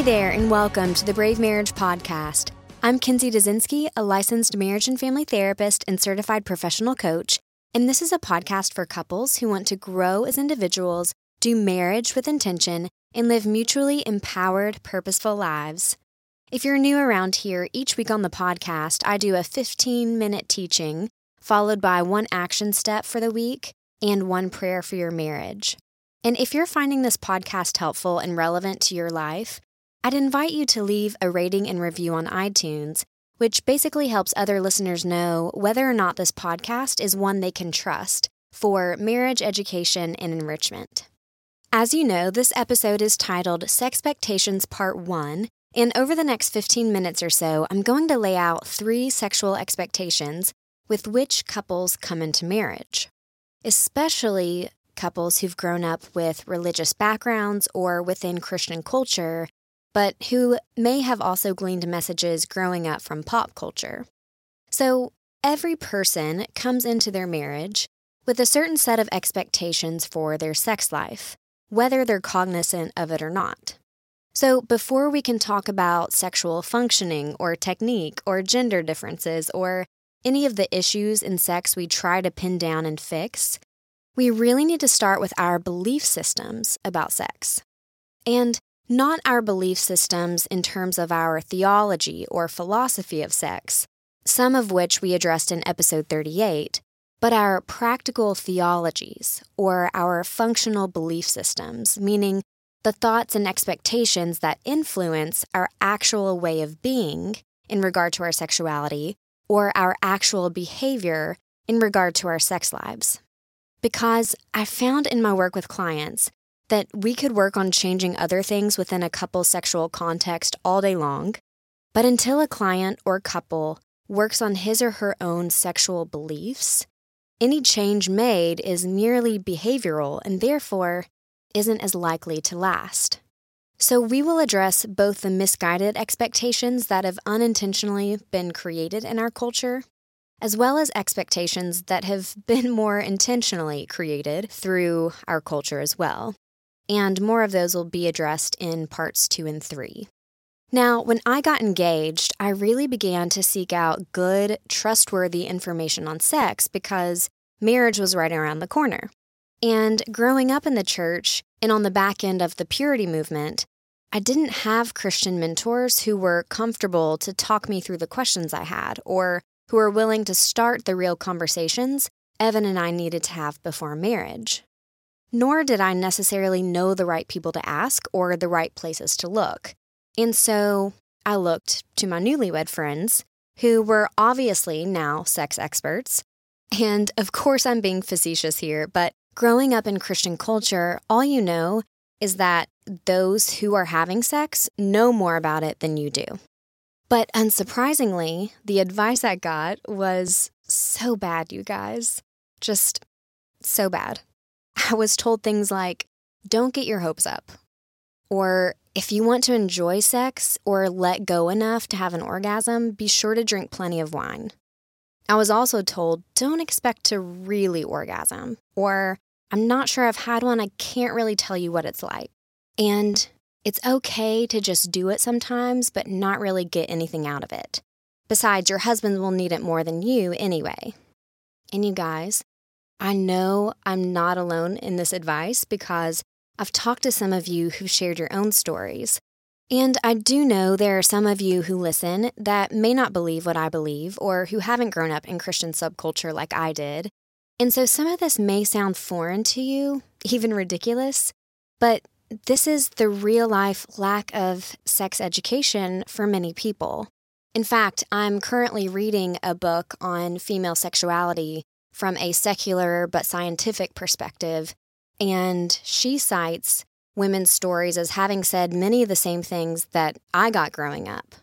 Hey there, and welcome to the Brave Marriage Podcast. I'm Kinsey Dazinski, a licensed marriage and family therapist and certified professional coach, and this is a podcast for couples who want to grow as individuals, do marriage with intention, and live mutually empowered, purposeful lives. If you're new around here, each week on the podcast, I do a 15 minute teaching, followed by one action step for the week and one prayer for your marriage. And if you're finding this podcast helpful and relevant to your life, I'd invite you to leave a rating and review on iTunes, which basically helps other listeners know whether or not this podcast is one they can trust for marriage education and enrichment. As you know, this episode is titled Sexpectations Part 1, and over the next 15 minutes or so, I'm going to lay out three sexual expectations with which couples come into marriage, especially couples who've grown up with religious backgrounds or within Christian culture, but who may have also gleaned messages growing up from pop culture. So, every person comes into their marriage with a certain set of expectations for their sex life, whether they're cognizant of it or not. So, before we can talk about sexual functioning or technique or gender differences or any of the issues in sex we try to pin down and fix, we really need to start with our belief systems about sex. And not our belief systems in terms of our theology or philosophy of sex, some of which we addressed in episode 38, but our practical theologies or our functional belief systems, meaning the thoughts and expectations that influence our actual way of being in regard to our sexuality or our actual behavior in regard to our sex lives. Because I found in my work with clients that we could work on changing other things within a couple's sexual context all day long, but until a client or couple works on his or her own sexual beliefs, any change made is merely behavioral and therefore isn't as likely to last. So, we will address both the misguided expectations that have unintentionally been created in our culture as well as expectations that have been more intentionally created through our culture as well. And more of those will be addressed in parts two and three. Now, when I got engaged, I really began to seek out good, trustworthy information on sex because marriage was right around the corner. And growing up in the church and on the back end of the purity movement, I didn't have Christian mentors who were comfortable to talk me through the questions I had or who were willing to start the real conversations Evan and I needed to have before marriage. Nor did I necessarily know the right people to ask or the right places to look. And so I looked to my newlywed friends, who were obviously now sex experts. And of course, I'm being facetious here, but growing up in Christian culture, all you know is that those who are having sex know more about it than you do. But unsurprisingly, the advice I got was so bad, you guys. Just so bad. I was told things like, don't get your hopes up. Or if you want to enjoy sex or let go enough to have an orgasm, be sure to drink plenty of wine. I was also told, don't expect to really orgasm. Or, I'm not sure I've had one, I can't really tell you what it's like. And it's okay to just do it sometimes, but not really get anything out of it. Besides, your husband will need it more than you anyway. And you guys, I know I'm not alone in this advice because I've talked to some of you who've shared your own stories. And I do know there are some of you who listen that may not believe what I believe or who haven't grown up in Christian subculture like I did. And so some of this may sound foreign to you, even ridiculous, but this is the real life lack of sex education for many people. In fact, I'm currently reading a book on female sexuality from a secular but scientific perspective, and she cites women's stories as having said many of the same things that I got growing up.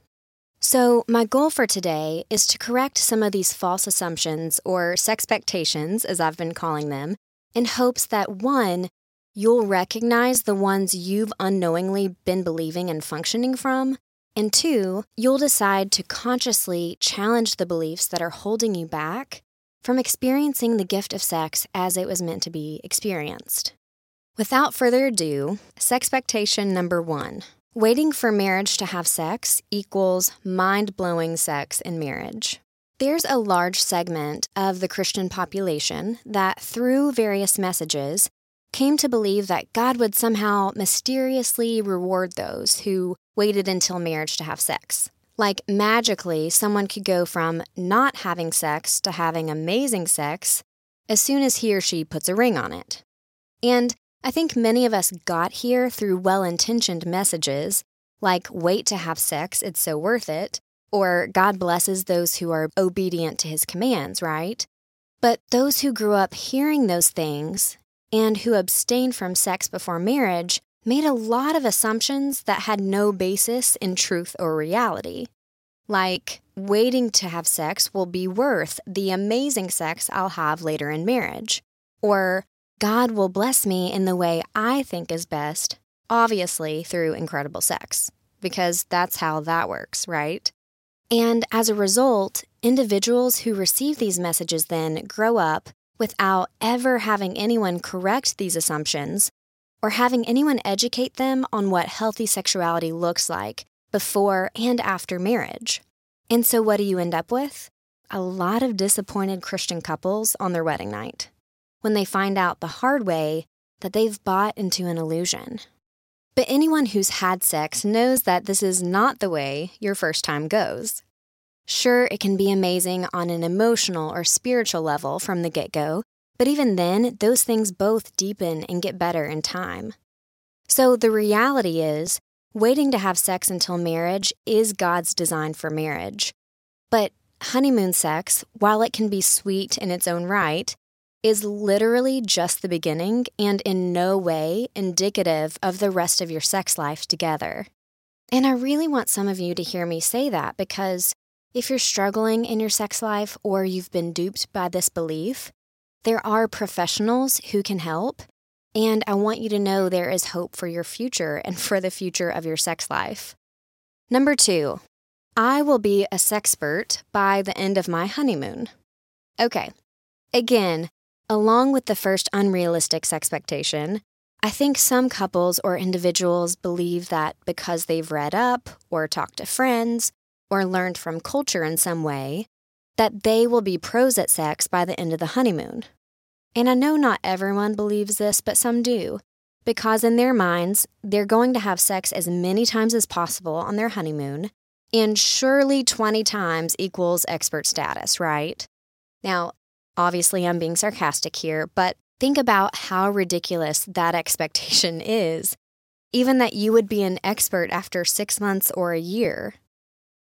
So, my goal for today is to correct some of these false assumptions or sexpectations, as I've been calling them, in hopes that one, you'll recognize the ones you've unknowingly been believing and functioning from. And two, you'll decide to consciously challenge the beliefs that are holding you back from experiencing the gift of sex as it was meant to be experienced. Without further ado, sexpectation number one Waiting for marriage to have sex equals mind blowing sex in marriage. There's a large segment of the Christian population that, through various messages, came to believe that God would somehow mysteriously reward those who waited until marriage to have sex. Like magically, someone could go from not having sex to having amazing sex as soon as he or she puts a ring on it. And I think many of us got here through well intentioned messages like, wait to have sex, it's so worth it, or God blesses those who are obedient to his commands, right? But those who grew up hearing those things and who abstained from sex before marriage made a lot of assumptions that had no basis in truth or reality. Like, waiting to have sex will be worth the amazing sex I'll have later in marriage. Or, God will bless me in the way I think is best, obviously through incredible sex, because that's how that works, right? And as a result, individuals who receive these messages then grow up without ever having anyone correct these assumptions or having anyone educate them on what healthy sexuality looks like before and after marriage. And so, what do you end up with? A lot of disappointed Christian couples on their wedding night when they find out the hard way that they've bought into an illusion. But anyone who's had sex knows that this is not the way your first time goes. Sure, it can be amazing on an emotional or spiritual level from the get go, but even then, those things both deepen and get better in time. So the reality is, waiting to have sex until marriage is God's design for marriage. But honeymoon sex, while it can be sweet in its own right, is literally just the beginning and in no way indicative of the rest of your sex life together. And I really want some of you to hear me say that because if you're struggling in your sex life or you've been duped by this belief, there are professionals who can help, and I want you to know there is hope for your future and for the future of your sex life. Number two, I will be a sexpert by the end of my honeymoon. Okay, again, along with the first unrealistic expectation, I think some couples or individuals believe that because they've read up or talked to friends or learned from culture in some way, that they will be pros at sex by the end of the honeymoon. And I know not everyone believes this, but some do, because in their minds, they're going to have sex as many times as possible on their honeymoon, and surely 20 times equals expert status, right? Now, obviously, I'm being sarcastic here, but think about how ridiculous that expectation is. Even that you would be an expert after six months or a year.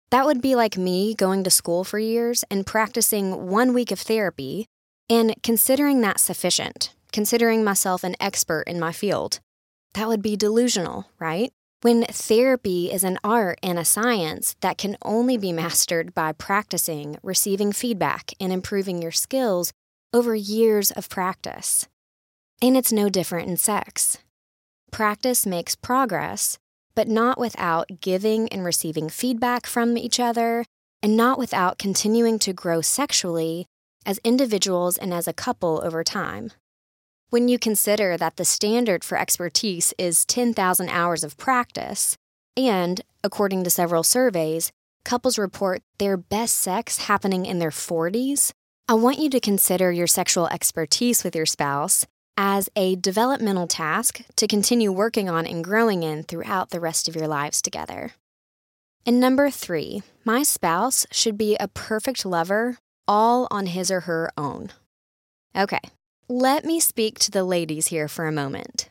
That would be like me going to school for years and practicing one week of therapy and considering that sufficient, considering myself an expert in my field. That would be delusional, right? When therapy is an art and a science that can only be mastered by practicing, receiving feedback, and improving your skills over years of practice. And it's no different in sex. Practice makes progress, but not without giving and receiving feedback from each other, and not without continuing to grow sexually as individuals and as a couple over time. When you consider that the standard for expertise is 10,000 hours of practice, and, according to several surveys, couples report their best sex happening in their 40s, I want you to consider your sexual expertise with your spouse as a developmental task to continue working on and growing in throughout the rest of your lives together. And number three, my spouse should be a perfect lover, all on his or her own. Okay, let me speak to the ladies here for a moment.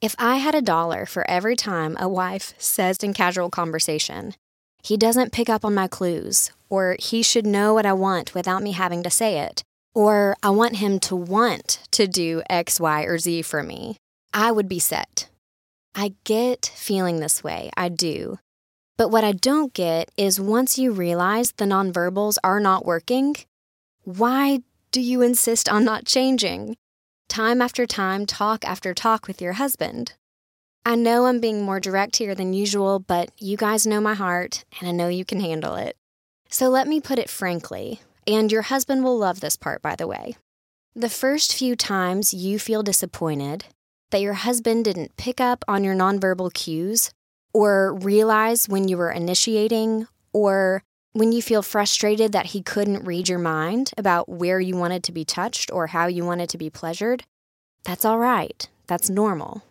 If I had a dollar for every time a wife says in casual conversation, he doesn't pick up on my clues, or he should know what I want without me having to say it, or I want him to want to do X, Y, or Z for me, I would be set. I get feeling this way, I do. But what I don't get is once you realize the nonverbals are not working, why do you insist on not changing? Time after time, talk after talk with your husband. I know I'm being more direct here than usual, but you guys know my heart, and I know you can handle it. So let me put it frankly and your husband will love this part, by the way. The first few times you feel disappointed that your husband didn't pick up on your nonverbal cues, or realize when you were initiating, or when you feel frustrated that he couldn't read your mind about where you wanted to be touched or how you wanted to be pleasured, that's all right. That's normal.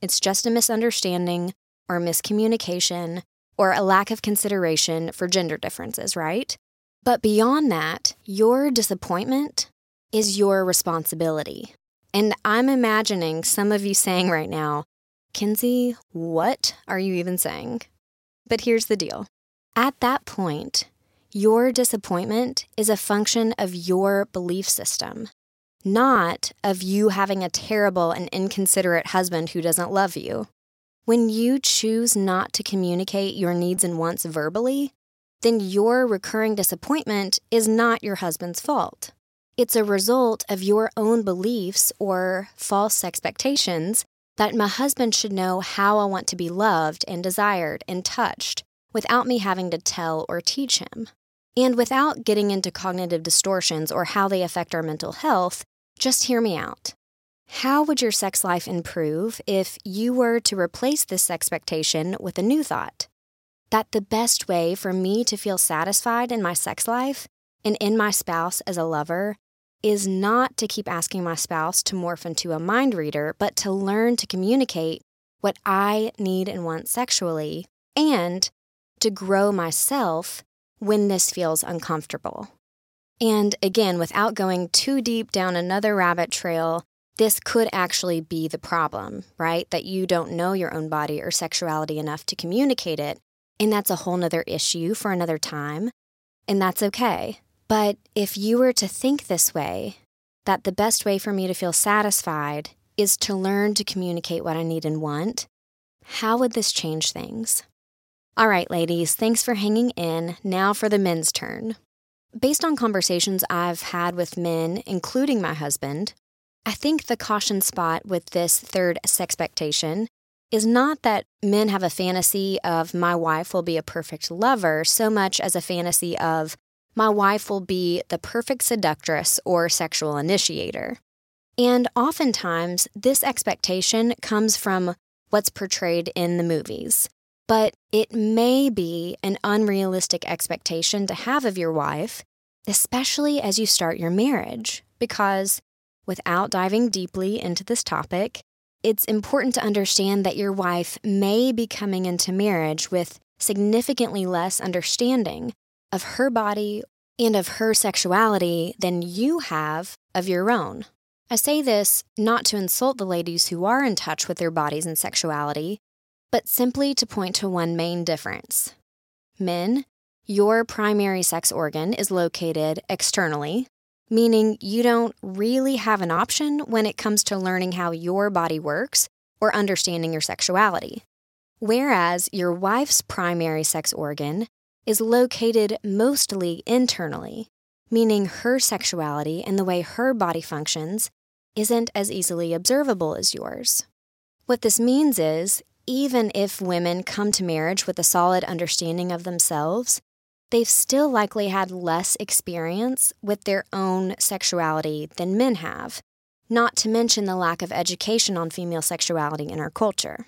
It's just a misunderstanding or miscommunication or a lack of consideration for gender differences, right? But beyond that, your disappointment is your responsibility. And I'm imagining some of you saying right now, Kinsey, what are you even saying? But here's the deal at that point, your disappointment is a function of your belief system, not of you having a terrible and inconsiderate husband who doesn't love you. When you choose not to communicate your needs and wants verbally, then your recurring disappointment is not your husband's fault. It's a result of your own beliefs or false expectations that my husband should know how I want to be loved and desired and touched without me having to tell or teach him. And without getting into cognitive distortions or how they affect our mental health, just hear me out. How would your sex life improve if you were to replace this expectation with a new thought? That the best way for me to feel satisfied in my sex life and in my spouse as a lover is not to keep asking my spouse to morph into a mind reader, but to learn to communicate what I need and want sexually and to grow myself when this feels uncomfortable. And again, without going too deep down another rabbit trail, this could actually be the problem, right? That you don't know your own body or sexuality enough to communicate it. And that's a whole nother issue for another time. And that's okay. But if you were to think this way, that the best way for me to feel satisfied is to learn to communicate what I need and want, how would this change things? All right, ladies, thanks for hanging in. Now for the men's turn. Based on conversations I've had with men, including my husband, I think the caution spot with this third sexpectation is not that men have a fantasy of my wife will be a perfect lover so much as a fantasy of my wife will be the perfect seductress or sexual initiator. And oftentimes, this expectation comes from what's portrayed in the movies. But it may be an unrealistic expectation to have of your wife, especially as you start your marriage, because without diving deeply into this topic, it's important to understand that your wife may be coming into marriage with significantly less understanding of her body and of her sexuality than you have of your own. I say this not to insult the ladies who are in touch with their bodies and sexuality, but simply to point to one main difference. Men, your primary sex organ is located externally, meaning you don't really have an option when it comes to learning how your body works or understanding your sexuality. Whereas your wife's primary sex organ is located mostly internally, meaning her sexuality and the way her body functions isn't as easily observable as yours. What this means is even if women come to marriage with a solid understanding of themselves, they've still likely had less experience with their own sexuality than men have, not to mention the lack of education on female sexuality in our culture.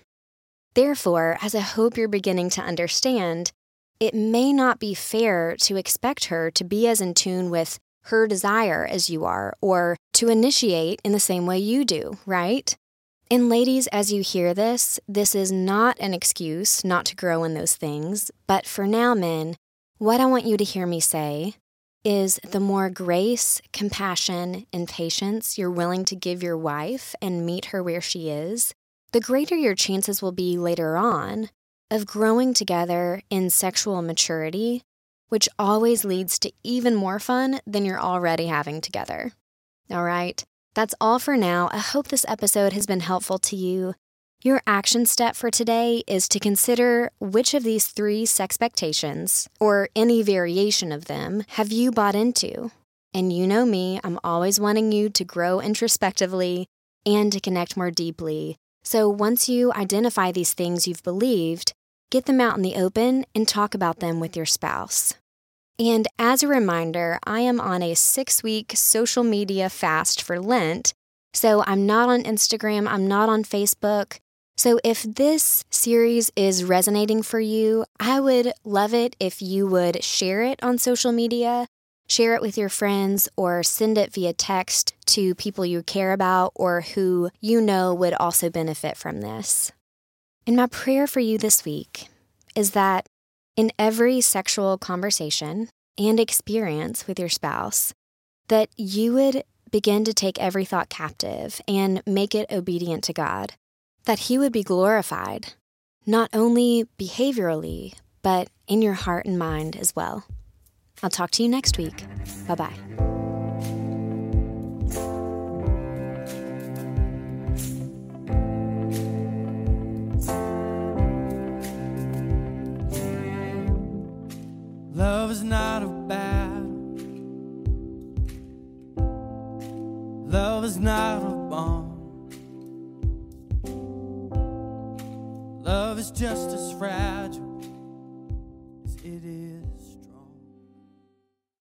Therefore, as I hope you're beginning to understand, it may not be fair to expect her to be as in tune with her desire as you are, or to initiate in the same way you do, right? And ladies, as you hear this, this is not an excuse not to grow in those things. But for now, men, what I want you to hear me say is the more grace, compassion, and patience you're willing to give your wife and meet her where she is, the greater your chances will be later on of growing together in sexual maturity, which always leads to even more fun than you're already having together. All right? That's all for now. I hope this episode has been helpful to you. Your action step for today is to consider which of these three sexpectations, or any variation of them, have you bought into? And you know me, I'm always wanting you to grow introspectively and to connect more deeply. So once you identify these things you've believed, get them out in the open and talk about them with your spouse. And as a reminder, I am on a six week social media fast for Lent. So I'm not on Instagram, I'm not on Facebook. So, if this series is resonating for you, I would love it if you would share it on social media, share it with your friends, or send it via text to people you care about or who you know would also benefit from this. And my prayer for you this week is that in every sexual conversation and experience with your spouse, that you would begin to take every thought captive and make it obedient to God that He would be glorified, not only behaviorally, but in your heart and mind as well. I'll talk to you next week. Bye bye. Love is not a battle. Love is not a bomb. Love is just as fragile